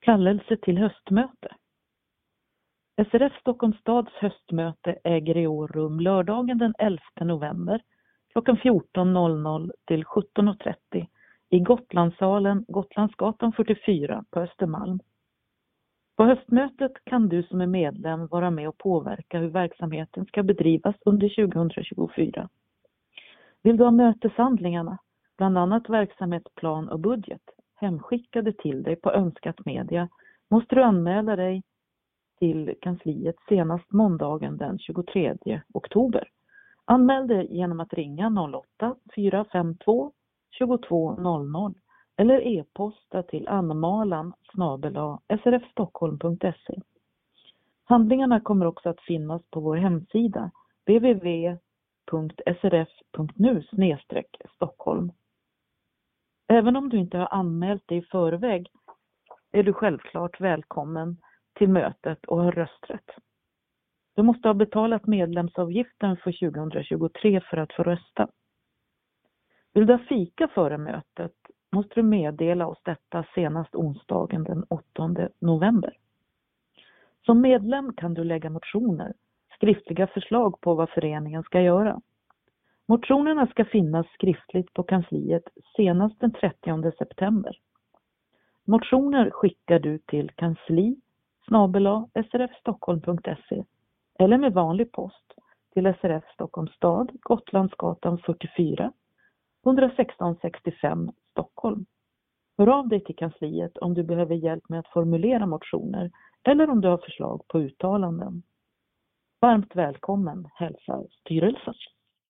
Kallelse till höstmöte. SRF Stockholms stads höstmöte äger i år rum lördagen den 11 november klockan 14.00 till 17.30 i Gotlandssalen, Gotlandsgatan 44 på Östermalm. På höstmötet kan du som är medlem vara med och påverka hur verksamheten ska bedrivas under 2024. Vill du ha möteshandlingarna, bland annat verksamhetsplan och budget, hemskickade till dig på önskat media måste du anmäla dig till kansliet senast måndagen den 23 oktober. Anmäl dig genom att ringa 08 452 2200 eller e-posta till anmalan srfstockholm.se. Handlingarna kommer också att finnas på vår hemsida www.srf.nu Stockholm. Även om du inte har anmält dig i förväg är du självklart välkommen till mötet och har rösträtt. Du måste ha betalat medlemsavgiften för 2023 för att få rösta. Vill du ha fika före mötet måste du meddela oss detta senast onsdagen den 8 november. Som medlem kan du lägga motioner, skriftliga förslag på vad föreningen ska göra. Motionerna ska finnas skriftligt på kansliet senast den 30 september. Motioner skickar du till kansli srfstockholm.se eller med vanlig post till SRF Stockholms stad, Gotlandsgatan 44, 116 65 Stockholm. Hör av dig till kansliet om du behöver hjälp med att formulera motioner eller om du har förslag på uttalanden. Varmt välkommen hälsar styrelsen.